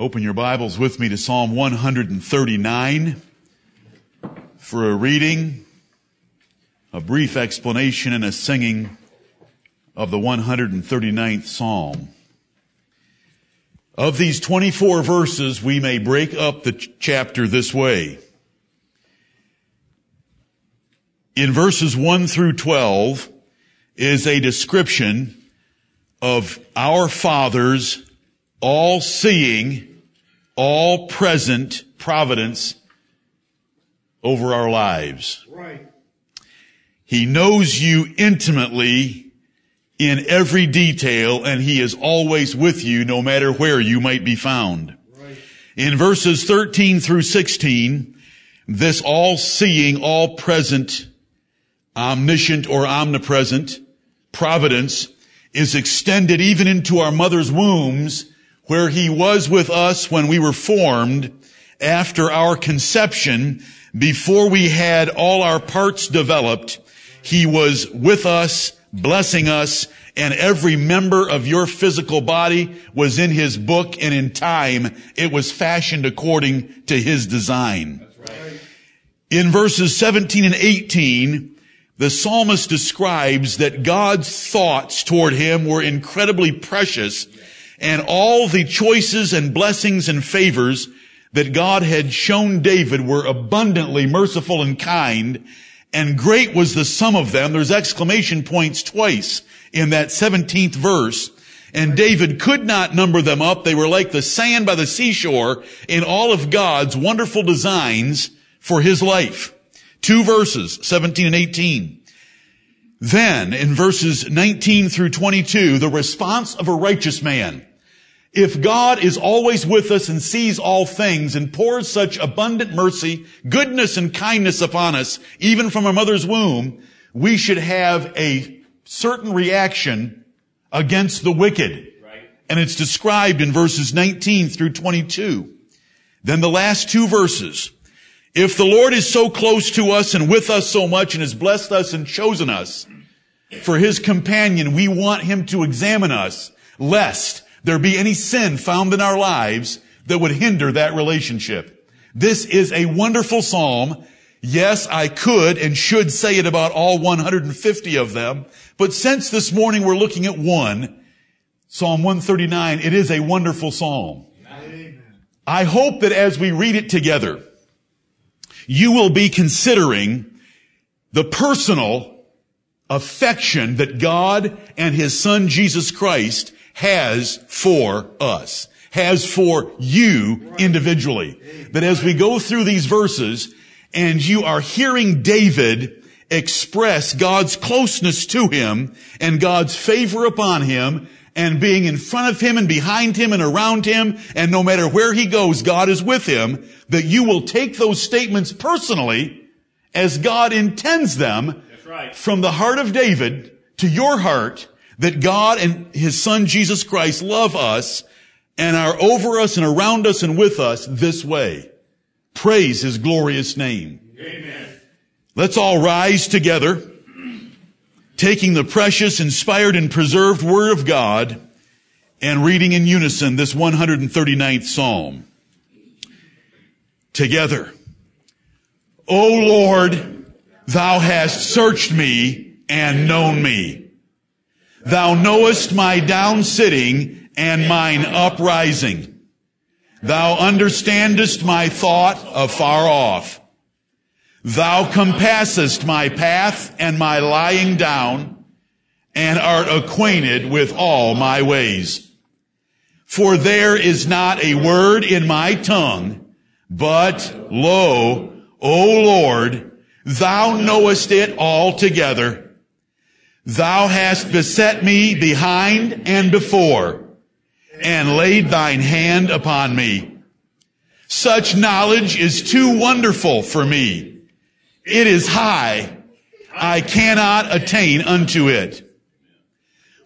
Open your Bibles with me to Psalm 139 for a reading, a brief explanation, and a singing of the 139th Psalm. Of these 24 verses, we may break up the ch- chapter this way. In verses 1 through 12 is a description of our Father's all-seeing, all-present providence over our lives. Right. He knows you intimately in every detail and he is always with you no matter where you might be found. Right. In verses 13 through 16, this all-seeing, all-present, omniscient or omnipresent providence is extended even into our mother's wombs where he was with us when we were formed after our conception before we had all our parts developed. He was with us, blessing us, and every member of your physical body was in his book and in time it was fashioned according to his design. Right. In verses 17 and 18, the psalmist describes that God's thoughts toward him were incredibly precious and all the choices and blessings and favors that God had shown David were abundantly merciful and kind and great was the sum of them. There's exclamation points twice in that 17th verse. And David could not number them up. They were like the sand by the seashore in all of God's wonderful designs for his life. Two verses, 17 and 18. Then in verses 19 through 22, the response of a righteous man. If God is always with us and sees all things and pours such abundant mercy, goodness and kindness upon us, even from our mother's womb, we should have a certain reaction against the wicked. Right. And it's described in verses 19 through 22. Then the last two verses. If the Lord is so close to us and with us so much and has blessed us and chosen us for his companion, we want him to examine us lest there be any sin found in our lives that would hinder that relationship. This is a wonderful psalm. Yes, I could and should say it about all 150 of them, but since this morning we're looking at one, Psalm 139, it is a wonderful psalm. Amen. I hope that as we read it together, you will be considering the personal affection that God and His Son Jesus Christ has for us, has for you individually. That as we go through these verses and you are hearing David express God's closeness to him and God's favor upon him and being in front of him and behind him and around him and no matter where he goes, God is with him, that you will take those statements personally as God intends them right. from the heart of David to your heart that God and His Son Jesus Christ love us and are over us and around us and with us this way. Praise His glorious name. Amen. Let's all rise together, taking the precious, inspired, and preserved Word of God and reading in unison this 139th Psalm. Together. O Lord, Thou hast searched me and known me. Thou knowest my down sitting and mine uprising. Thou understandest my thought afar off. Thou compassest my path and my lying down, and art acquainted with all my ways. For there is not a word in my tongue, but lo, O Lord, thou knowest it altogether. Thou hast beset me behind and before, and laid thine hand upon me. Such knowledge is too wonderful for me. It is high. I cannot attain unto it.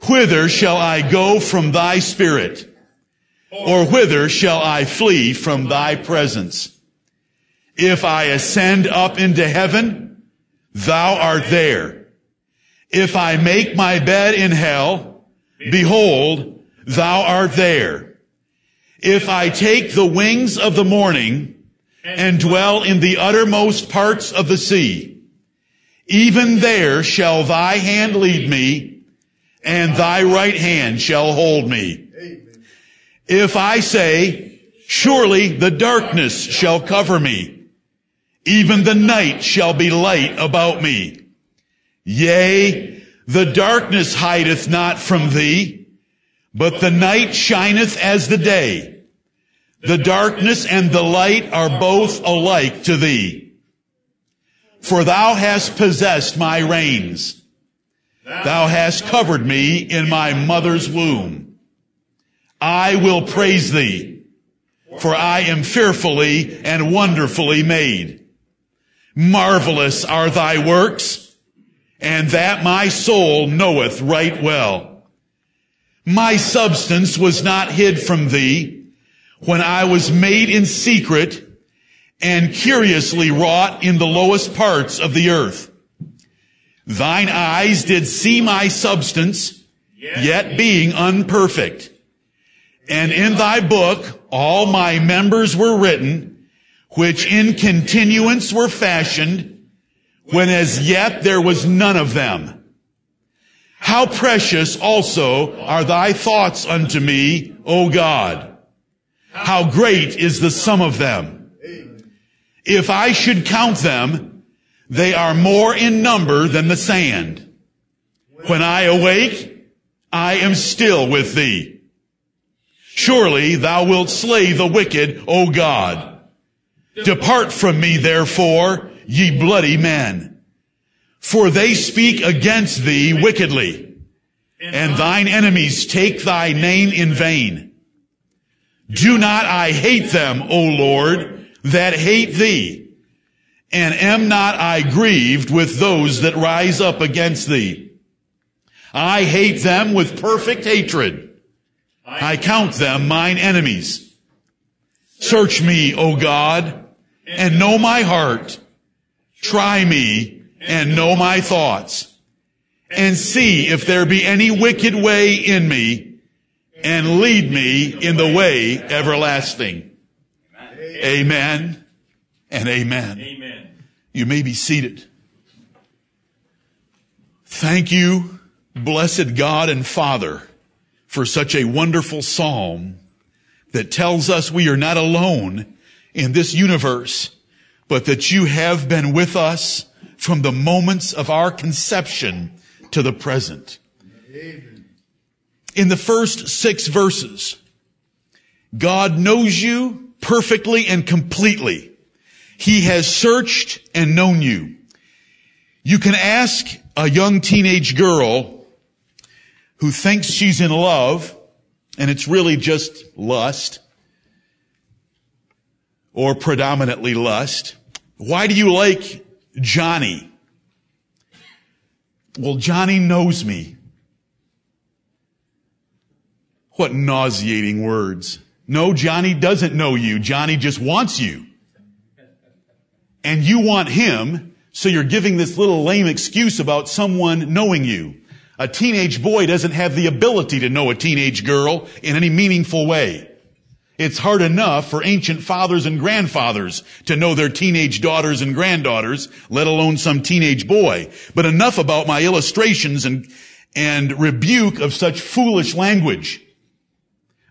Whither shall I go from thy spirit? Or whither shall I flee from thy presence? If I ascend up into heaven, thou art there. If I make my bed in hell, behold, thou art there. If I take the wings of the morning and dwell in the uttermost parts of the sea, even there shall thy hand lead me and thy right hand shall hold me. If I say, surely the darkness shall cover me, even the night shall be light about me. Yea, the darkness hideth not from thee, but the night shineth as the day. The darkness and the light are both alike to thee. For thou hast possessed my reins. Thou hast covered me in my mother's womb. I will praise thee, for I am fearfully and wonderfully made. Marvelous are thy works, and that my soul knoweth right well. My substance was not hid from thee when I was made in secret and curiously wrought in the lowest parts of the earth. Thine eyes did see my substance, yet being unperfect. And in thy book all my members were written, which in continuance were fashioned, when as yet there was none of them. How precious also are thy thoughts unto me, O God. How great is the sum of them. If I should count them, they are more in number than the sand. When I awake, I am still with thee. Surely thou wilt slay the wicked, O God. Depart from me, therefore, ye bloody men. For they speak against thee wickedly, and thine enemies take thy name in vain. Do not I hate them, O Lord, that hate thee and am not I grieved with those that rise up against thee? I hate them with perfect hatred. I count them mine enemies. Search me, O God, and know my heart. Try me and know my thoughts and see if there be any wicked way in me and lead me in the way everlasting. Amen and amen. amen. You may be seated. Thank you, blessed God and Father, for such a wonderful psalm that tells us we are not alone in this universe, but that you have been with us from the moments of our conception to the present. In the first six verses, God knows you perfectly and completely. He has searched and known you. You can ask a young teenage girl who thinks she's in love and it's really just lust or predominantly lust. Why do you like Johnny? Well, Johnny knows me. What nauseating words. No, Johnny doesn't know you. Johnny just wants you and you want him, so you're giving this little lame excuse about someone knowing you. A teenage boy doesn't have the ability to know a teenage girl in any meaningful way. It's hard enough for ancient fathers and grandfathers to know their teenage daughters and granddaughters, let alone some teenage boy. But enough about my illustrations and, and rebuke of such foolish language.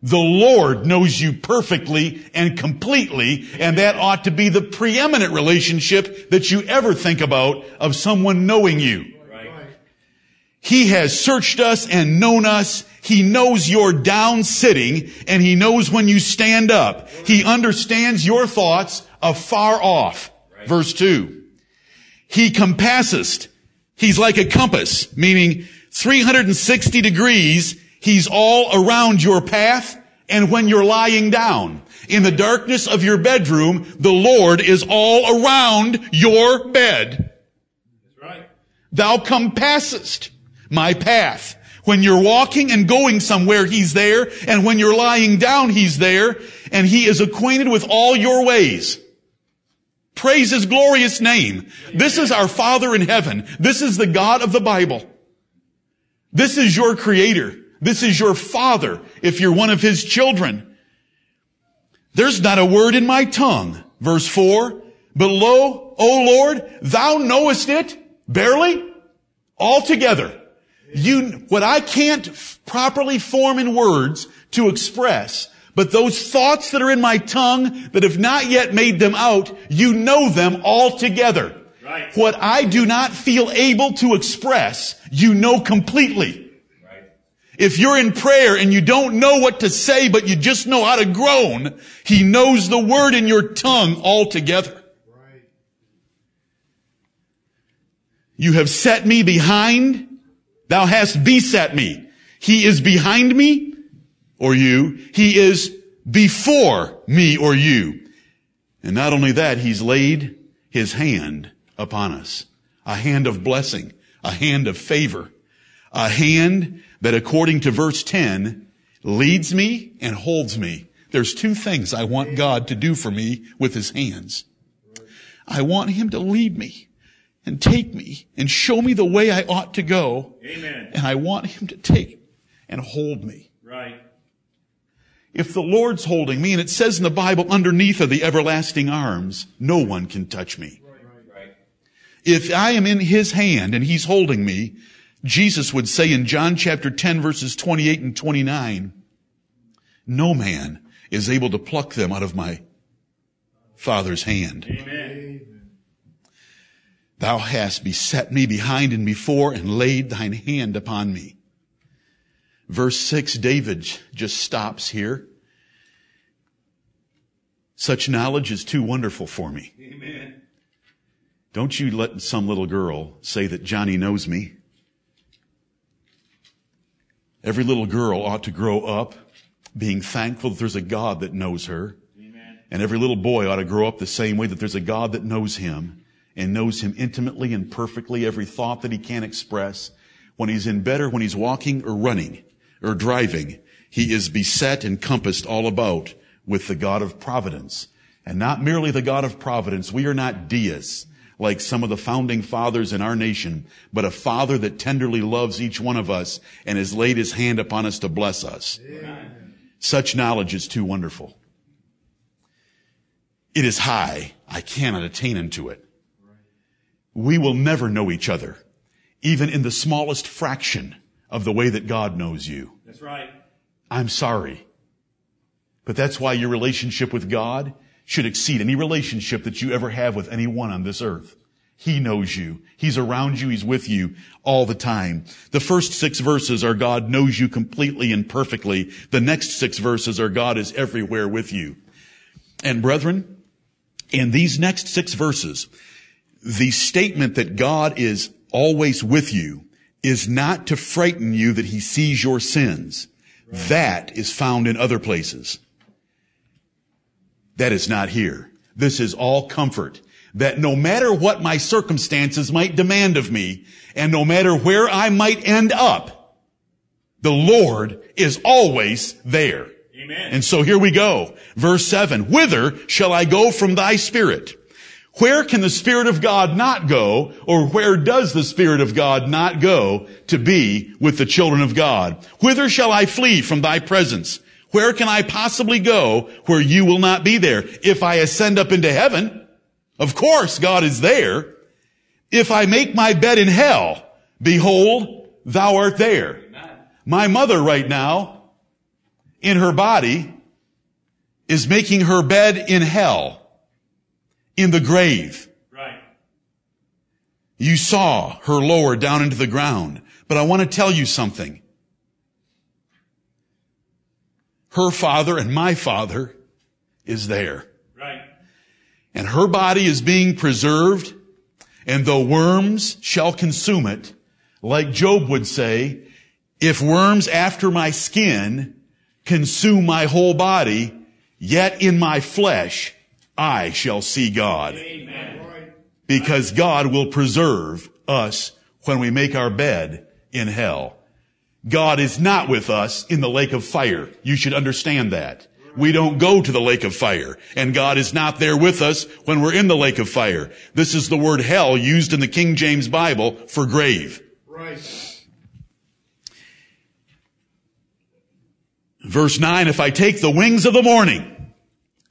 The Lord knows you perfectly and completely, and that ought to be the preeminent relationship that you ever think about of someone knowing you. He has searched us and known us. He knows you're down sitting and he knows when you stand up. He understands your thoughts afar off. Verse two. He compassest. He's like a compass, meaning 360 degrees He's all around your path and when you're lying down. In the darkness of your bedroom, the Lord is all around your bed. That's right. Thou compassest my path. When you're walking and going somewhere, He's there. And when you're lying down, He's there. And He is acquainted with all your ways. Praise His glorious name. This is our Father in heaven. This is the God of the Bible. This is your Creator. This is your father if you're one of his children. There's not a word in my tongue. Verse four. But lo, O Lord, thou knowest it barely altogether. You, what I can't f- properly form in words to express, but those thoughts that are in my tongue that have not yet made them out, you know them altogether. Right. What I do not feel able to express, you know completely. Right. If you're in prayer and you don't know what to say, but you just know how to groan, He knows the word in your tongue altogether. You have set me behind. Thou hast beset me. He is behind me or you. He is before me or you. And not only that, he's laid his hand upon us. A hand of blessing, a hand of favor, a hand that according to verse 10 leads me and holds me. There's two things I want God to do for me with his hands. I want him to lead me and take me and show me the way I ought to go. Amen. And I want him to take and hold me. Right. If the Lord's holding me, and it says in the Bible, underneath are the everlasting arms, no one can touch me. Right. If I am in his hand and he's holding me, Jesus would say in John chapter 10 verses 28 and 29, no man is able to pluck them out of my Father's hand. Amen. Thou hast beset me behind and before and laid thine hand upon me. Verse 6, David just stops here. Such knowledge is too wonderful for me. Amen. Don't you let some little girl say that Johnny knows me. Every little girl ought to grow up being thankful that there's a God that knows her. Amen. And every little boy ought to grow up the same way that there's a God that knows him and knows him intimately and perfectly, every thought that he can express. When he's in bed or when he's walking or running or driving, he is beset and compassed all about with the God of providence. And not merely the God of providence. We are not deists like some of the founding fathers in our nation, but a father that tenderly loves each one of us and has laid his hand upon us to bless us. Such knowledge is too wonderful. It is high. I cannot attain unto it. We will never know each other, even in the smallest fraction of the way that God knows you. That's right. I'm sorry. But that's why your relationship with God should exceed any relationship that you ever have with anyone on this earth. He knows you. He's around you. He's with you all the time. The first six verses are God knows you completely and perfectly. The next six verses are God is everywhere with you. And brethren, in these next six verses, the statement that God is always with you is not to frighten you that he sees your sins. That is found in other places. That is not here. This is all comfort. That no matter what my circumstances might demand of me, and no matter where I might end up, the Lord is always there. Amen. And so here we go. Verse 7. Whither shall I go from thy spirit? Where can the Spirit of God not go, or where does the Spirit of God not go to be with the children of God? Whither shall I flee from thy presence? Where can I possibly go where you will not be there? If I ascend up into heaven, of course God is there. If I make my bed in hell, behold, thou art there. My mother right now, in her body, is making her bed in hell in the grave. Right. You saw her lower down into the ground. But I want to tell you something. Her father and my father is there. Right. And her body is being preserved. And though worms shall consume it, like Job would say, if worms after my skin consume my whole body, yet in my flesh I shall see God. Amen. Because God will preserve us when we make our bed in hell. God is not with us in the lake of fire. You should understand that. We don't go to the lake of fire. And God is not there with us when we're in the lake of fire. This is the word hell used in the King James Bible for grave. Right. Verse 9, if I take the wings of the morning,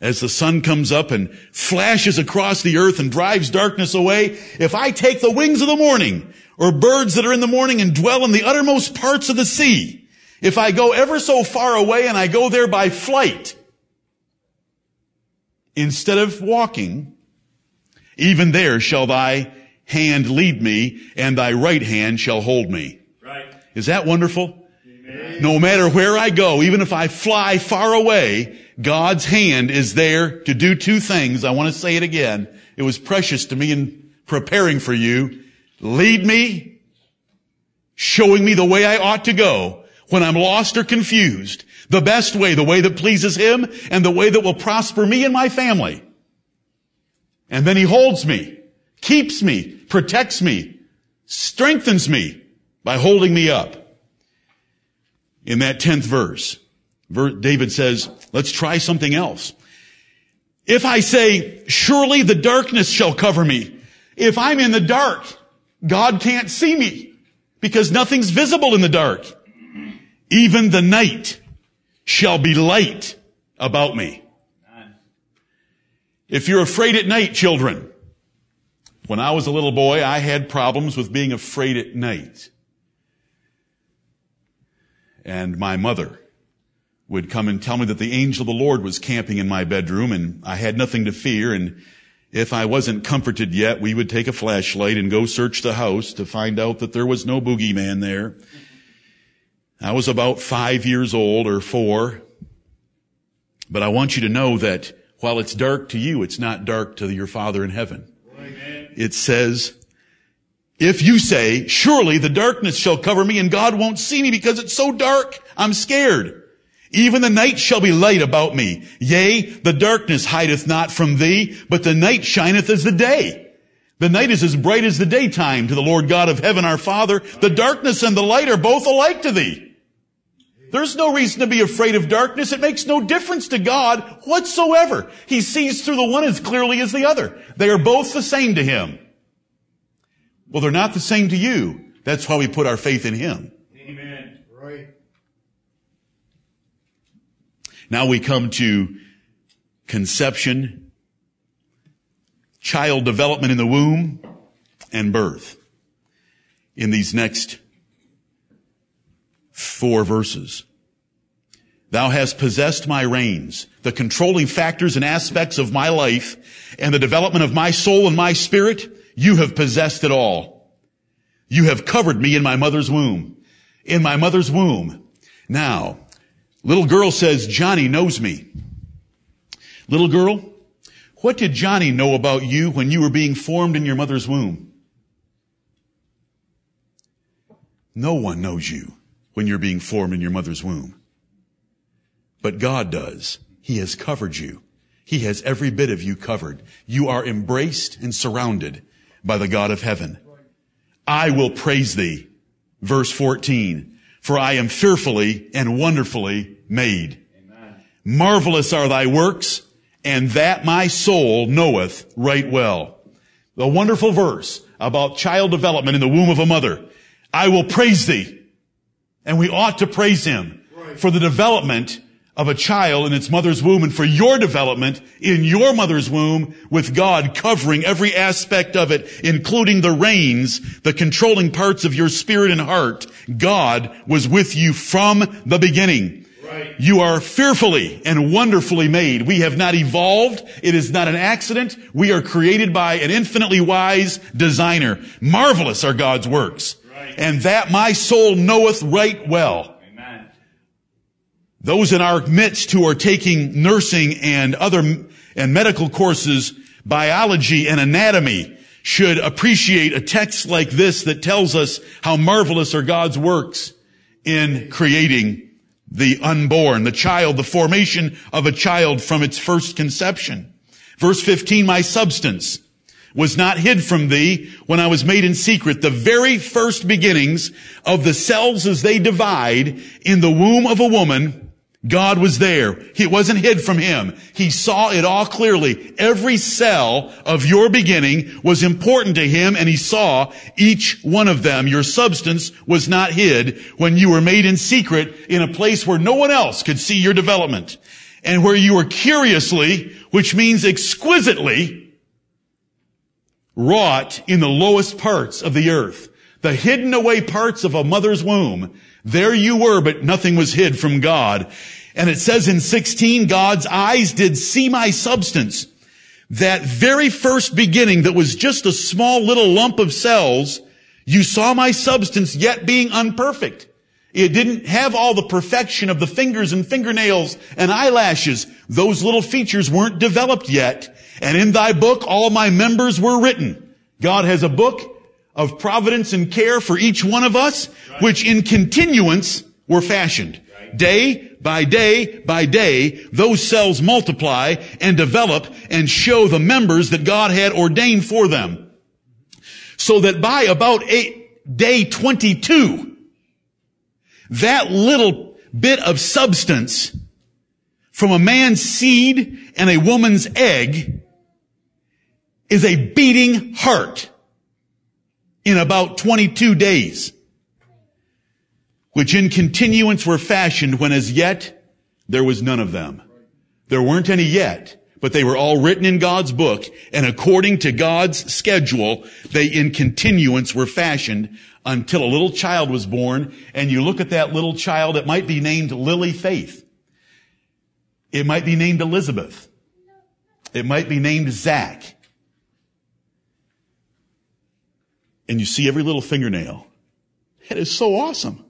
as the sun comes up and flashes across the earth and drives darkness away, if I take the wings of the morning or birds that are in the morning and dwell in the uttermost parts of the sea, if I go ever so far away and I go there by flight, instead of walking, even there shall thy hand lead me and thy right hand shall hold me. Right. Is that wonderful? No matter where I go, even if I fly far away, God's hand is there to do two things. I want to say it again. It was precious to me in preparing for you. Lead me, showing me the way I ought to go when I'm lost or confused. The best way, the way that pleases Him and the way that will prosper me and my family. And then He holds me, keeps me, protects me, strengthens me by holding me up. In that 10th verse, David says, let's try something else. If I say, surely the darkness shall cover me. If I'm in the dark, God can't see me because nothing's visible in the dark. Even the night shall be light about me. If you're afraid at night, children, when I was a little boy, I had problems with being afraid at night. And my mother would come and tell me that the angel of the Lord was camping in my bedroom and I had nothing to fear. And if I wasn't comforted yet, we would take a flashlight and go search the house to find out that there was no boogeyman there. I was about five years old or four. But I want you to know that while it's dark to you, it's not dark to your Father in heaven. Amen. It says, if you say, surely the darkness shall cover me and God won't see me because it's so dark, I'm scared. Even the night shall be light about me. Yea, the darkness hideth not from thee, but the night shineth as the day. The night is as bright as the daytime to the Lord God of heaven our Father. The darkness and the light are both alike to thee. There's no reason to be afraid of darkness. It makes no difference to God whatsoever. He sees through the one as clearly as the other. They are both the same to Him. Well, they're not the same to you. That's why we put our faith in Him. Amen. Right. Now we come to conception, child development in the womb, and birth in these next four verses. Thou hast possessed my reins, the controlling factors and aspects of my life, and the development of my soul and my spirit. You have possessed it all. You have covered me in my mother's womb. In my mother's womb. Now, little girl says, Johnny knows me. Little girl, what did Johnny know about you when you were being formed in your mother's womb? No one knows you when you're being formed in your mother's womb. But God does. He has covered you. He has every bit of you covered. You are embraced and surrounded by the God of heaven. I will praise thee. Verse 14. For I am fearfully and wonderfully made. Amen. Marvelous are thy works, and that my soul knoweth right well. The wonderful verse about child development in the womb of a mother. I will praise thee. And we ought to praise him for the development of a child in its mother's womb and for your development in your mother's womb with God covering every aspect of it, including the reins, the controlling parts of your spirit and heart. God was with you from the beginning. Right. You are fearfully and wonderfully made. We have not evolved. It is not an accident. We are created by an infinitely wise designer. Marvelous are God's works. Right. And that my soul knoweth right well. Amen. Those in our midst who are taking nursing and other and medical courses, biology and anatomy should appreciate a text like this that tells us how marvelous are God's works in creating the unborn, the child, the formation of a child from its first conception. Verse 15, my substance was not hid from thee when I was made in secret. The very first beginnings of the cells as they divide in the womb of a woman, God was there. It wasn't hid from him. He saw it all clearly. Every cell of your beginning was important to him and he saw each one of them. Your substance was not hid when you were made in secret in a place where no one else could see your development. and where you were curiously, which means exquisitely, wrought in the lowest parts of the earth, the hidden away parts of a mother's womb. There you were, but nothing was hid from God. And it says in 16, God's eyes did see my substance. That very first beginning that was just a small little lump of cells, you saw my substance yet being unperfect. It didn't have all the perfection of the fingers and fingernails and eyelashes. Those little features weren't developed yet. And in thy book, all my members were written. God has a book of providence and care for each one of us, which in continuance were fashioned. Day by day by day, those cells multiply and develop and show the members that God had ordained for them. So that by about eight, day 22, that little bit of substance from a man's seed and a woman's egg is a beating heart in about 22 days which in continuance were fashioned when as yet there was none of them. There weren't any yet, but they were all written in God's book, and according to God's schedule, they in continuance were fashioned until a little child was born, and you look at that little child, it might be named Lily Faith. It might be named Elizabeth. It might be named Zach. And you see every little fingernail. That is so awesome.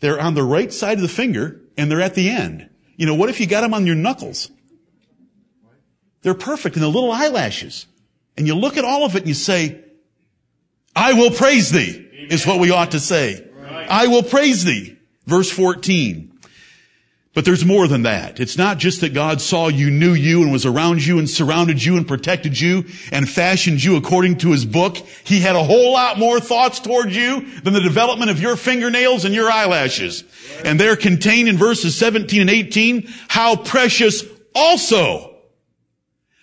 They're on the right side of the finger and they're at the end. You know, what if you got them on your knuckles? They're perfect and the little eyelashes. And you look at all of it and you say, I will praise thee is what we ought to say. I will praise thee. Verse 14. But there's more than that. It's not just that God saw you, knew you, and was around you and surrounded you and protected you and fashioned you according to his book. He had a whole lot more thoughts toward you than the development of your fingernails and your eyelashes. And they're contained in verses 17 and 18. How precious also,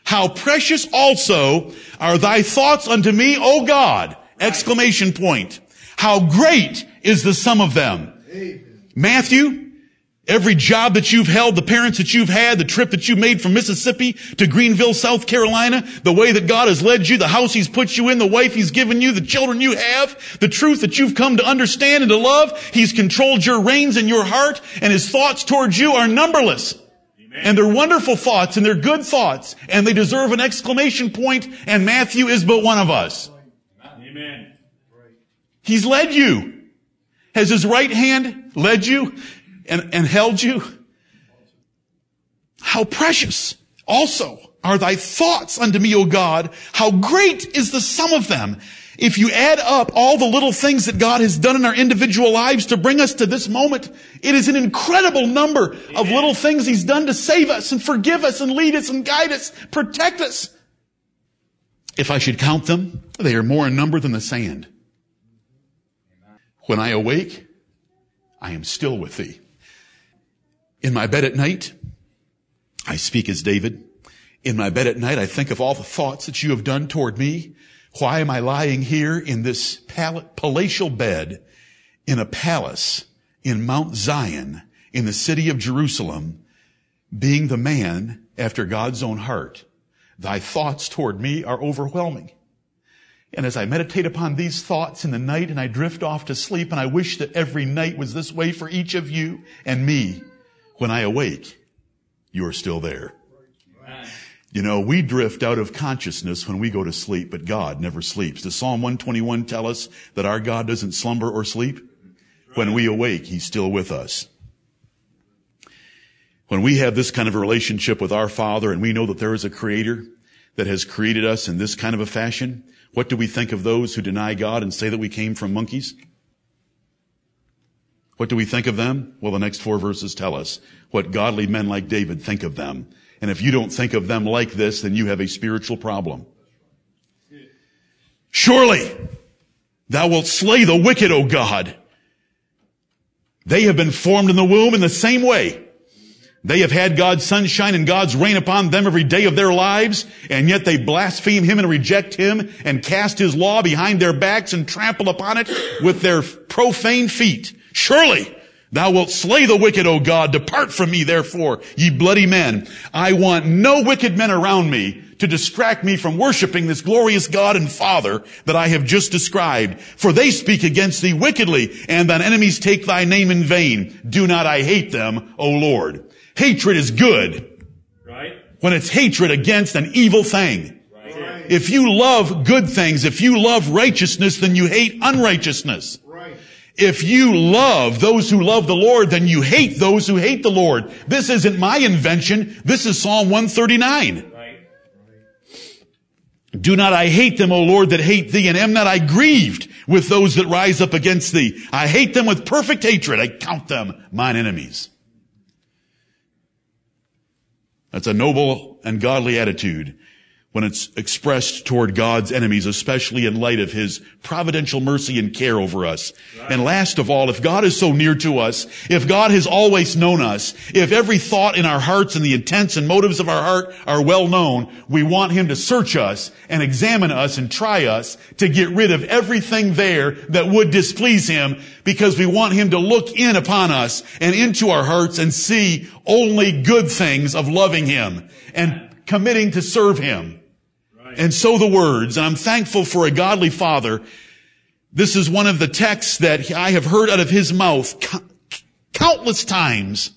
how precious also are thy thoughts unto me, O God! Exclamation point. How great is the sum of them. Matthew, Every job that you've held, the parents that you've had, the trip that you made from Mississippi to Greenville, South Carolina, the way that God has led you, the house He's put you in, the wife He's given you, the children you have, the truth that you've come to understand and to love, He's controlled your reins and your heart, and His thoughts towards you are numberless. Amen. And they're wonderful thoughts, and they're good thoughts, and they deserve an exclamation point, and Matthew is but one of us. Amen. He's led you. Has His right hand led you? And, and held you? How precious also are thy thoughts unto me, O God. How great is the sum of them. If you add up all the little things that God has done in our individual lives to bring us to this moment, it is an incredible number of little things He's done to save us and forgive us and lead us and guide us, protect us. If I should count them, they are more in number than the sand. When I awake, I am still with thee. In my bed at night, I speak as David. In my bed at night, I think of all the thoughts that you have done toward me. Why am I lying here in this palatial bed in a palace in Mount Zion in the city of Jerusalem, being the man after God's own heart? Thy thoughts toward me are overwhelming. And as I meditate upon these thoughts in the night and I drift off to sleep and I wish that every night was this way for each of you and me, when I awake, you are still there. You know, we drift out of consciousness when we go to sleep, but God never sleeps. Does Psalm 121 tell us that our God doesn't slumber or sleep? When we awake, He's still with us. When we have this kind of a relationship with our Father and we know that there is a Creator that has created us in this kind of a fashion, what do we think of those who deny God and say that we came from monkeys? What do we think of them? Well, the next four verses tell us what godly men like David think of them. And if you don't think of them like this, then you have a spiritual problem. Surely thou wilt slay the wicked, O God. They have been formed in the womb in the same way. They have had God's sunshine and God's rain upon them every day of their lives, and yet they blaspheme Him and reject Him and cast His law behind their backs and trample upon it with their profane feet. Surely Thou wilt slay the wicked, O God. Depart from me, therefore, ye bloody men. I want no wicked men around me to distract me from worshiping this glorious God and Father that I have just described. For they speak against thee wickedly, and thine enemies take thy name in vain. Do not I hate them, O Lord. Hatred is good. Right? When it's hatred against an evil thing. Right. If you love good things, if you love righteousness, then you hate unrighteousness. If you love those who love the Lord, then you hate those who hate the Lord. This isn't my invention. This is Psalm 139. Right. Do not I hate them, O Lord, that hate thee, and am not I grieved with those that rise up against thee? I hate them with perfect hatred. I count them mine enemies. That's a noble and godly attitude when it's expressed toward God's enemies, especially in light of His providential mercy and care over us. And last of all, if God is so near to us, if God has always known us, if every thought in our hearts and the intents and motives of our heart are well known, we want Him to search us and examine us and try us to get rid of everything there that would displease Him because we want Him to look in upon us and into our hearts and see only good things of loving Him and committing to serve Him. And so the words, and I'm thankful for a godly father. This is one of the texts that I have heard out of his mouth countless times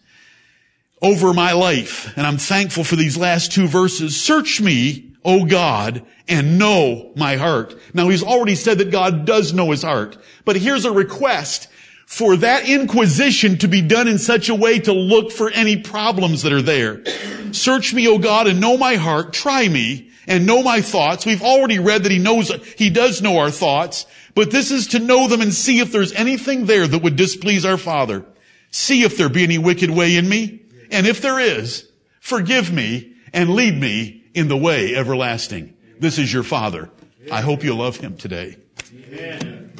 over my life. And I'm thankful for these last two verses. Search me, O God, and know my heart. Now he's already said that God does know his heart. But here's a request for that inquisition to be done in such a way to look for any problems that are there. Search me, O God, and know my heart. Try me and know my thoughts. We've already read that he knows, he does know our thoughts, but this is to know them and see if there's anything there that would displease our Father. See if there be any wicked way in me. And if there is, forgive me and lead me in the way everlasting. This is your Father. I hope you love him today. Amen.